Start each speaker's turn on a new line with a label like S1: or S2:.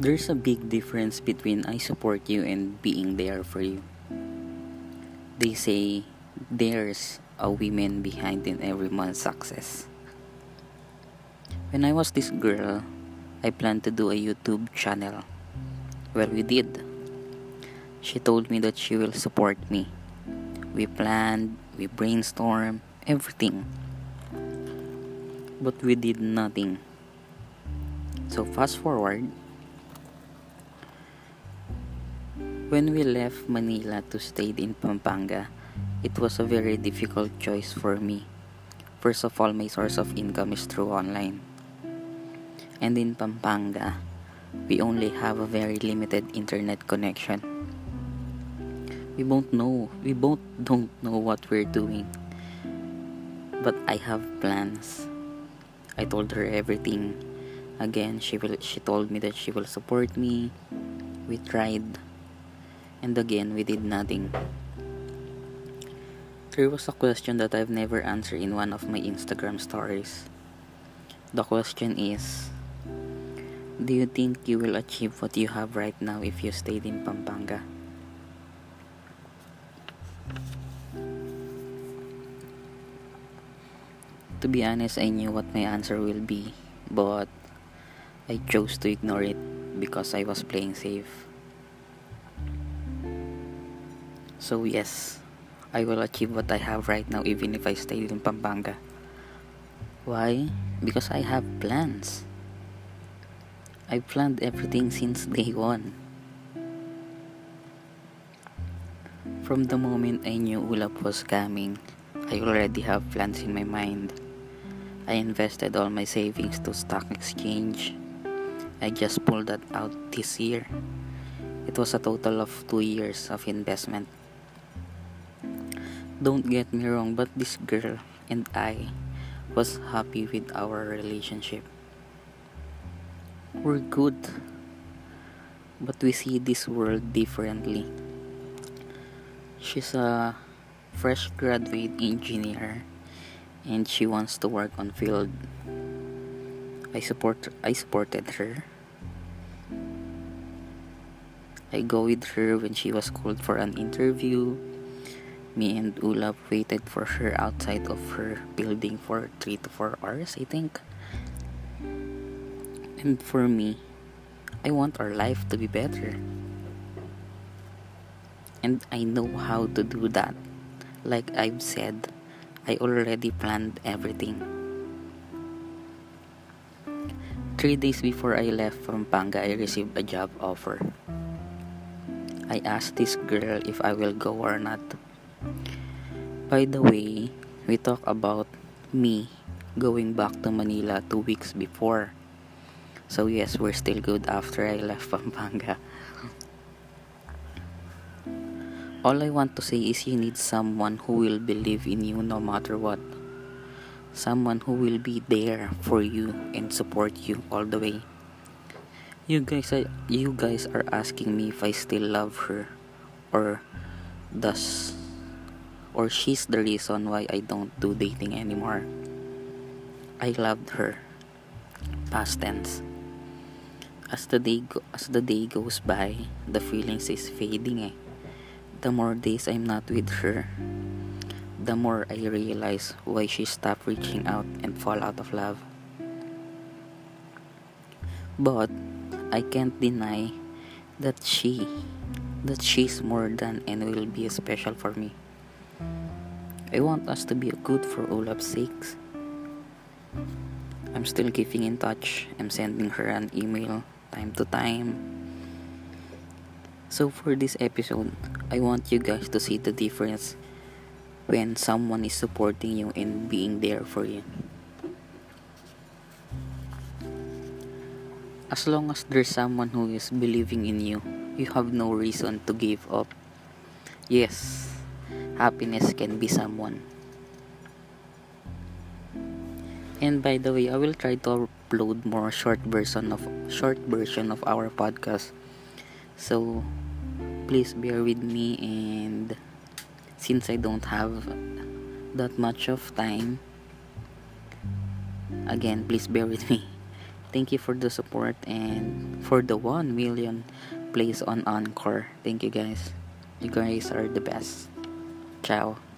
S1: There's a big difference between I support you and being there for you. They say there's a woman behind in every man's success. When I was this girl, I planned to do a YouTube channel. Well, we did. She told me that she will support me. We planned, we brainstormed, everything. But we did nothing. So, fast forward. When we left Manila to stay in Pampanga, it was a very difficult choice for me. First of all, my source of income is through online. And in Pampanga, we only have a very limited internet connection. We both know, we both don't know what we're doing. But I have plans. I told her everything. Again, she will she told me that she will support me. We tried. And again, we did nothing. There was a question that I've never answered in one of my Instagram stories. The question is Do you think you will achieve what you have right now if you stayed in Pampanga? To be honest, I knew what my answer will be, but I chose to ignore it because I was playing safe. So, yes, I will achieve what I have right now even if I stay in Pampanga. Why? Because I have plans. I planned everything since day one. From the moment I knew Ulap was coming, I already have plans in my mind. I invested all my savings to stock exchange. I just pulled that out this year. It was a total of two years of investment. Don't get me wrong, but this girl and I was happy with our relationship. We're good, but we see this world differently. She's a fresh graduate engineer and she wants to work on field. I support I supported her. I go with her when she was called for an interview. Me and Ulap waited for her outside of her building for 3 to 4 hours, I think. And for me, I want our life to be better. And I know how to do that. Like I've said, I already planned everything. Three days before I left from Panga, I received a job offer. I asked this girl if I will go or not. By the way, we talked about me going back to Manila two weeks before. So yes, we're still good after I left Pampanga. All I want to say is you need someone who will believe in you no matter what. Someone who will be there for you and support you all the way. You guys are, you guys are asking me if I still love her or does or she's the reason why I don't do dating anymore. I loved her. Past tense. As the day go, as the day goes by, the feelings is fading eh the more days I'm not with her, the more I realize why she stopped reaching out and fall out of love. But I can't deny that she that she's more than and will be special for me. I want us to be good for Ulap's sakes. I'm still keeping in touch. I'm sending her an email time to time so, for this episode, I want you guys to see the difference when someone is supporting you and being there for you. As long as there's someone who is believing in you, you have no reason to give up. Yes, happiness can be someone. And by the way, I will try to upload more short version of short version of our podcast. So please bear with me and since I don't have that much of time again please bear with me Thank you for the support and for the 1 million plays on Anchor. Thank you guys. You guys are the best. Ciao.